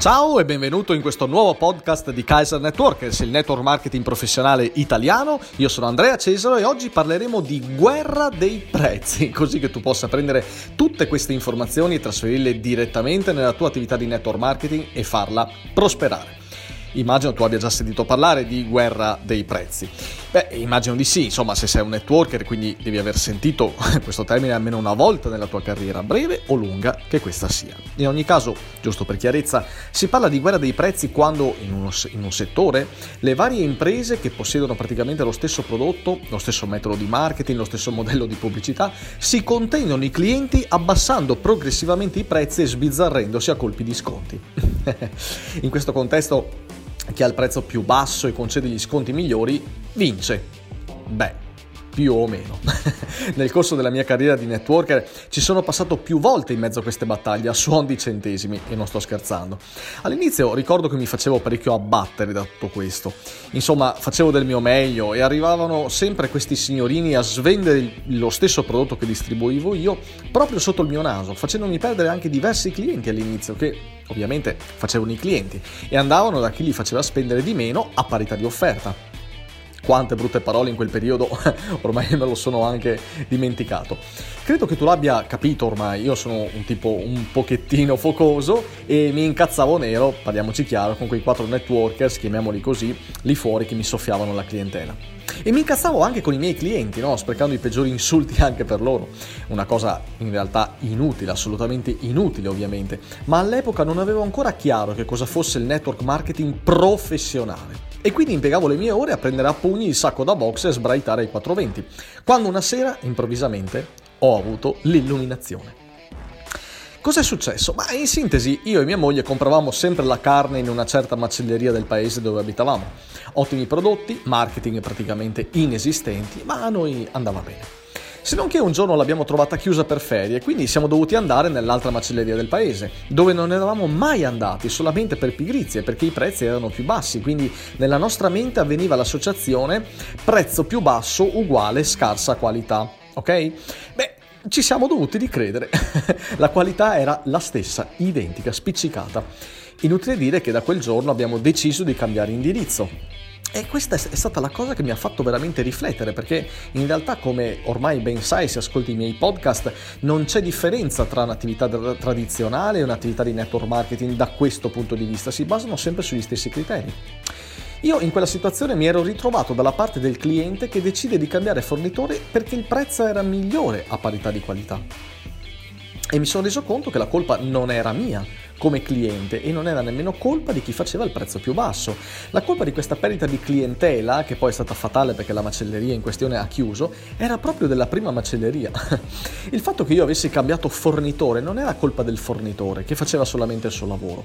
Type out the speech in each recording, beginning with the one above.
Ciao e benvenuto in questo nuovo podcast di Kaiser Networkers, il network marketing professionale italiano. Io sono Andrea Cesaro e oggi parleremo di guerra dei prezzi, così che tu possa prendere tutte queste informazioni e trasferirle direttamente nella tua attività di network marketing e farla prosperare. Immagino tu abbia già sentito parlare di guerra dei prezzi. Beh, immagino di sì, insomma, se sei un networker, quindi devi aver sentito questo termine almeno una volta nella tua carriera, breve o lunga che questa sia. In ogni caso, giusto per chiarezza, si parla di guerra dei prezzi quando in, uno, in un settore le varie imprese che possiedono praticamente lo stesso prodotto, lo stesso metodo di marketing, lo stesso modello di pubblicità, si contendono i clienti abbassando progressivamente i prezzi e sbizzarrendosi a colpi di sconti. in questo contesto chi ha il prezzo più basso e concede gli sconti migliori vince. Beh, più o meno. Nel corso della mia carriera di networker ci sono passato più volte in mezzo a queste battaglie a suon di centesimi e non sto scherzando. All'inizio ricordo che mi facevo parecchio abbattere da tutto questo. Insomma, facevo del mio meglio e arrivavano sempre questi signorini a svendere lo stesso prodotto che distribuivo io proprio sotto il mio naso, facendomi perdere anche diversi clienti all'inizio che ovviamente facevano i clienti e andavano da chi li faceva spendere di meno a parità di offerta quante brutte parole in quel periodo, ormai me lo sono anche dimenticato. Credo che tu l'abbia capito ormai, io sono un tipo un pochettino focoso e mi incazzavo nero, parliamoci chiaro, con quei quattro networkers, chiamiamoli così, lì fuori che mi soffiavano la clientela. E mi incazzavo anche con i miei clienti, no? sprecando i peggiori insulti anche per loro. Una cosa in realtà inutile, assolutamente inutile ovviamente, ma all'epoca non avevo ancora chiaro che cosa fosse il network marketing professionale. E quindi impiegavo le mie ore a prendere a pugni il sacco da box e sbraitare ai 420, quando una sera, improvvisamente, ho avuto l'illuminazione. Cos'è successo? Ma in sintesi, io e mia moglie compravamo sempre la carne in una certa macelleria del paese dove abitavamo. Ottimi prodotti, marketing praticamente inesistenti, ma a noi andava bene. Se non che un giorno l'abbiamo trovata chiusa per ferie, quindi siamo dovuti andare nell'altra macelleria del paese, dove non eravamo mai andati solamente per pigrizie, perché i prezzi erano più bassi, quindi nella nostra mente avveniva l'associazione prezzo più basso uguale scarsa qualità. Ok? Beh, ci siamo dovuti ricredere. la qualità era la stessa, identica, spiccicata. Inutile dire che da quel giorno abbiamo deciso di cambiare indirizzo. E questa è stata la cosa che mi ha fatto veramente riflettere, perché in realtà, come ormai ben sai se ascolti i miei podcast, non c'è differenza tra un'attività tradizionale e un'attività di network marketing da questo punto di vista, si basano sempre sugli stessi criteri. Io in quella situazione mi ero ritrovato dalla parte del cliente che decide di cambiare fornitore perché il prezzo era migliore a parità di qualità. E mi sono reso conto che la colpa non era mia, come cliente e non era nemmeno colpa di chi faceva il prezzo più basso. La colpa di questa perdita di clientela, che poi è stata fatale perché la macelleria in questione ha chiuso, era proprio della prima macelleria. Il fatto che io avessi cambiato fornitore non era colpa del fornitore, che faceva solamente il suo lavoro.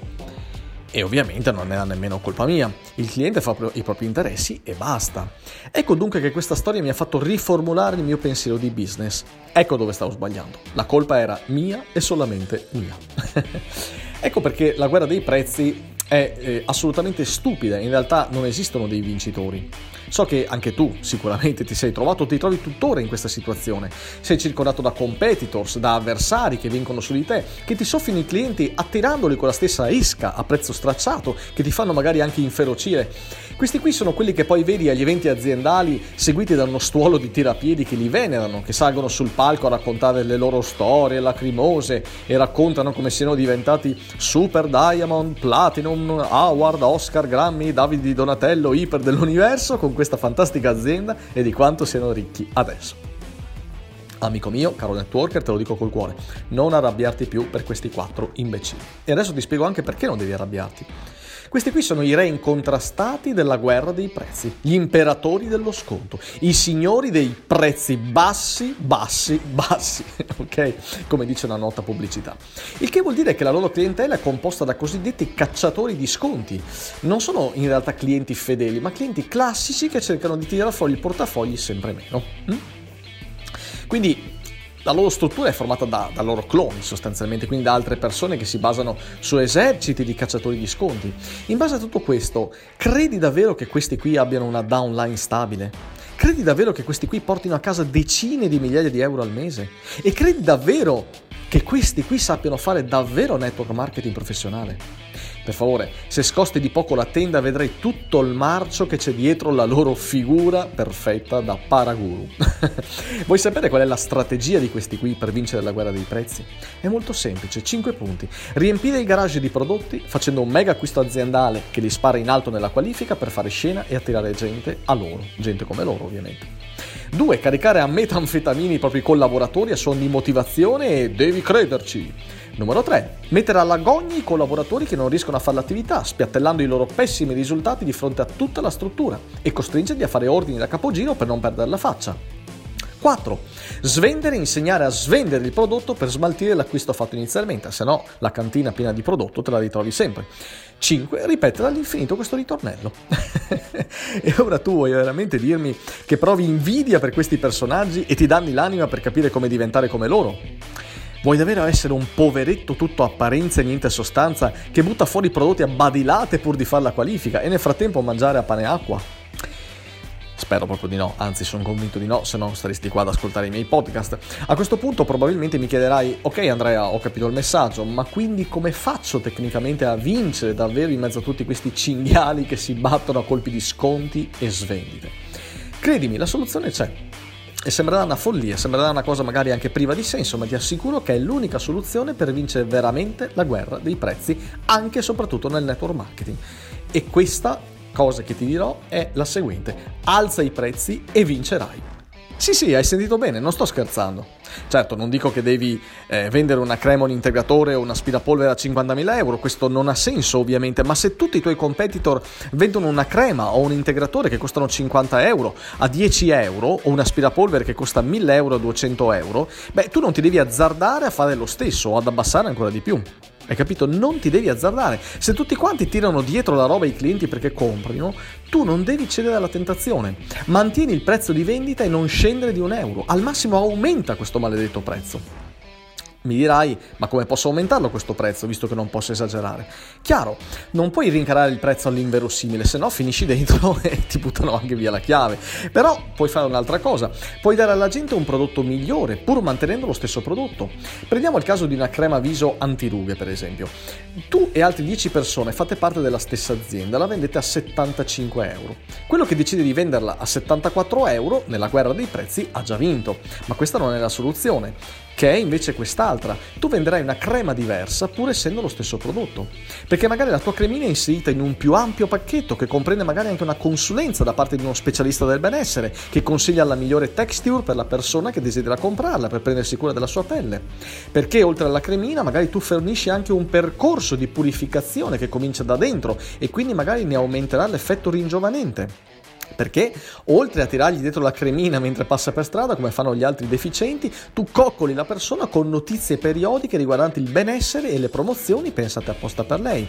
E ovviamente non era nemmeno colpa mia, il cliente fa i propri interessi e basta. Ecco dunque che questa storia mi ha fatto riformulare il mio pensiero di business. Ecco dove stavo sbagliando. La colpa era mia e solamente mia. ecco perché la guerra dei prezzi è eh, assolutamente stupida, in realtà non esistono dei vincitori. So che anche tu sicuramente ti sei trovato, ti trovi tuttora in questa situazione. Sei circondato da competitors, da avversari che vincono su di te, che ti soffiano i clienti attirandoli con la stessa esca a prezzo stracciato, che ti fanno magari anche inferocire. Questi qui sono quelli che poi vedi agli eventi aziendali seguiti da uno stuolo di tirapiedi che li venerano, che salgono sul palco a raccontare le loro storie lacrimose e raccontano come siano diventati Super Diamond, Platinum, Award, Oscar, Grammy, Davide Donatello, Iper dell'universo con questa fantastica azienda e di quanto siano ricchi adesso. Amico mio, caro networker, te lo dico col cuore, non arrabbiarti più per questi quattro imbecilli. E adesso ti spiego anche perché non devi arrabbiarti. Questi qui sono i re incontrastati della guerra dei prezzi, gli imperatori dello sconto, i signori dei prezzi bassi, bassi, bassi, ok? Come dice una nota pubblicità. Il che vuol dire che la loro clientela è composta da cosiddetti cacciatori di sconti. Non sono in realtà clienti fedeli, ma clienti classici che cercano di tirare fuori il portafogli sempre meno. Mm? Quindi la loro struttura è formata da, da, loro cloni sostanzialmente, quindi da altre persone che si basano su eserciti di cacciatori di sconti. In base a tutto questo, credi davvero che questi qui abbiano una downline stabile? Credi davvero che questi qui portino a casa decine di migliaia di euro al mese? E credi davvero che questi qui sappiano fare davvero network marketing professionale? Per favore, se scosti di poco la tenda vedrai tutto il marcio che c'è dietro la loro figura perfetta da paraguru. Vuoi sapere qual è la strategia di questi qui per vincere la guerra dei prezzi? È molto semplice, 5 punti. Riempire i garage di prodotti facendo un mega acquisto aziendale che li spara in alto nella qualifica per fare scena e attirare gente a loro, gente come loro ovviamente. 2. Caricare a metanfetamini i propri collaboratori a suon di motivazione e devi crederci. Numero 3. Mettere all'agonia i collaboratori che non riescono a fare l'attività, spiattellando i loro pessimi risultati di fronte a tutta la struttura e costringerli a fare ordini da capogiro per non perdere la faccia. 4. Svendere e insegnare a svendere il prodotto per smaltire l'acquisto fatto inizialmente, se no la cantina piena di prodotto te la ritrovi sempre. 5. Ripetere all'infinito questo ritornello. e ora tu vuoi veramente dirmi che provi invidia per questi personaggi e ti danni l'anima per capire come diventare come loro? Vuoi davvero essere un poveretto tutto apparenza e niente sostanza che butta fuori prodotti a badilate pur di fare la qualifica e nel frattempo mangiare a pane e acqua? Spero proprio di no, anzi sono convinto di no, se no staresti qua ad ascoltare i miei podcast. A questo punto probabilmente mi chiederai, ok Andrea, ho capito il messaggio, ma quindi come faccio tecnicamente a vincere davvero in mezzo a tutti questi cinghiali che si battono a colpi di sconti e svendite? Credimi, la soluzione c'è. E sembrerà una follia, sembrerà una cosa magari anche priva di senso, ma ti assicuro che è l'unica soluzione per vincere veramente la guerra dei prezzi, anche e soprattutto nel network marketing. E questa cosa che ti dirò è la seguente. Alza i prezzi e vincerai. Sì, sì, hai sentito bene, non sto scherzando. Certo, non dico che devi eh, vendere una crema, un integratore o un aspirapolvere a 50.000 euro, questo non ha senso ovviamente, ma se tutti i tuoi competitor vendono una crema o un integratore che costano 50 euro a 10 euro o un aspirapolvere che costa 1.000 euro a 200 euro, beh, tu non ti devi azzardare a fare lo stesso o ad abbassare ancora di più. Hai capito? Non ti devi azzardare. Se tutti quanti tirano dietro la roba ai clienti perché comprino, tu non devi cedere alla tentazione. Mantieni il prezzo di vendita e non scendere di un euro. Al massimo aumenta questo maledetto prezzo. Mi dirai, ma come posso aumentarlo questo prezzo, visto che non posso esagerare? Chiaro, non puoi rincarare il prezzo all'inverosimile, se no finisci dentro e ti buttano anche via la chiave. Però puoi fare un'altra cosa, puoi dare alla gente un prodotto migliore, pur mantenendo lo stesso prodotto. Prendiamo il caso di una crema viso antirughe, per esempio. Tu e altre 10 persone fate parte della stessa azienda, la vendete a 75 euro. Quello che decide di venderla a 74 euro, nella guerra dei prezzi, ha già vinto. Ma questa non è la soluzione che è invece quest'altra. Tu venderai una crema diversa pur essendo lo stesso prodotto, perché magari la tua cremina è inserita in un più ampio pacchetto che comprende magari anche una consulenza da parte di uno specialista del benessere che consiglia la migliore texture per la persona che desidera comprarla per prendersi cura della sua pelle. Perché oltre alla cremina magari tu fornisci anche un percorso di purificazione che comincia da dentro e quindi magari ne aumenterà l'effetto ringiovanente. Perché oltre a tirargli dietro la cremina mentre passa per strada, come fanno gli altri deficienti, tu coccoli la persona con notizie periodiche riguardanti il benessere e le promozioni pensate apposta per lei.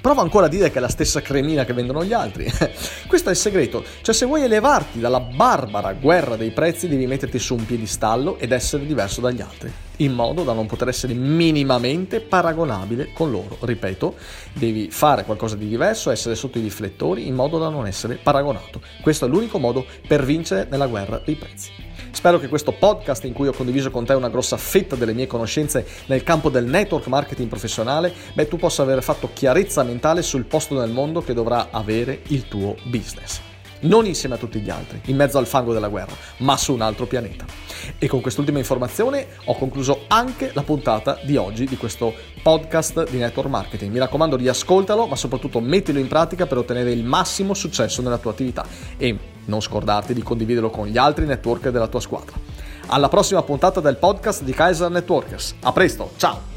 Prova ancora a dire che è la stessa cremina che vendono gli altri. Questo è il segreto. Cioè, se vuoi elevarti dalla barbara guerra dei prezzi, devi metterti su un piedistallo ed essere diverso dagli altri, in modo da non poter essere minimamente paragonabile con loro. Ripeto, devi fare qualcosa di diverso, essere sotto i riflettori, in modo da non essere paragonato. Questo è l'unico modo per vincere nella guerra dei prezzi. Spero che questo podcast in cui ho condiviso con te una grossa fetta delle mie conoscenze nel campo del network marketing professionale, beh, tu possa aver fatto chiarezza mentale sul posto nel mondo che dovrà avere il tuo business. Non insieme a tutti gli altri, in mezzo al fango della guerra, ma su un altro pianeta. E con quest'ultima informazione ho concluso anche la puntata di oggi di questo podcast di network marketing. Mi raccomando, riascoltalo, ma soprattutto mettilo in pratica per ottenere il massimo successo nella tua attività. E non scordarti di condividerlo con gli altri networker della tua squadra. Alla prossima puntata del podcast di Kaiser Networkers. A presto, ciao!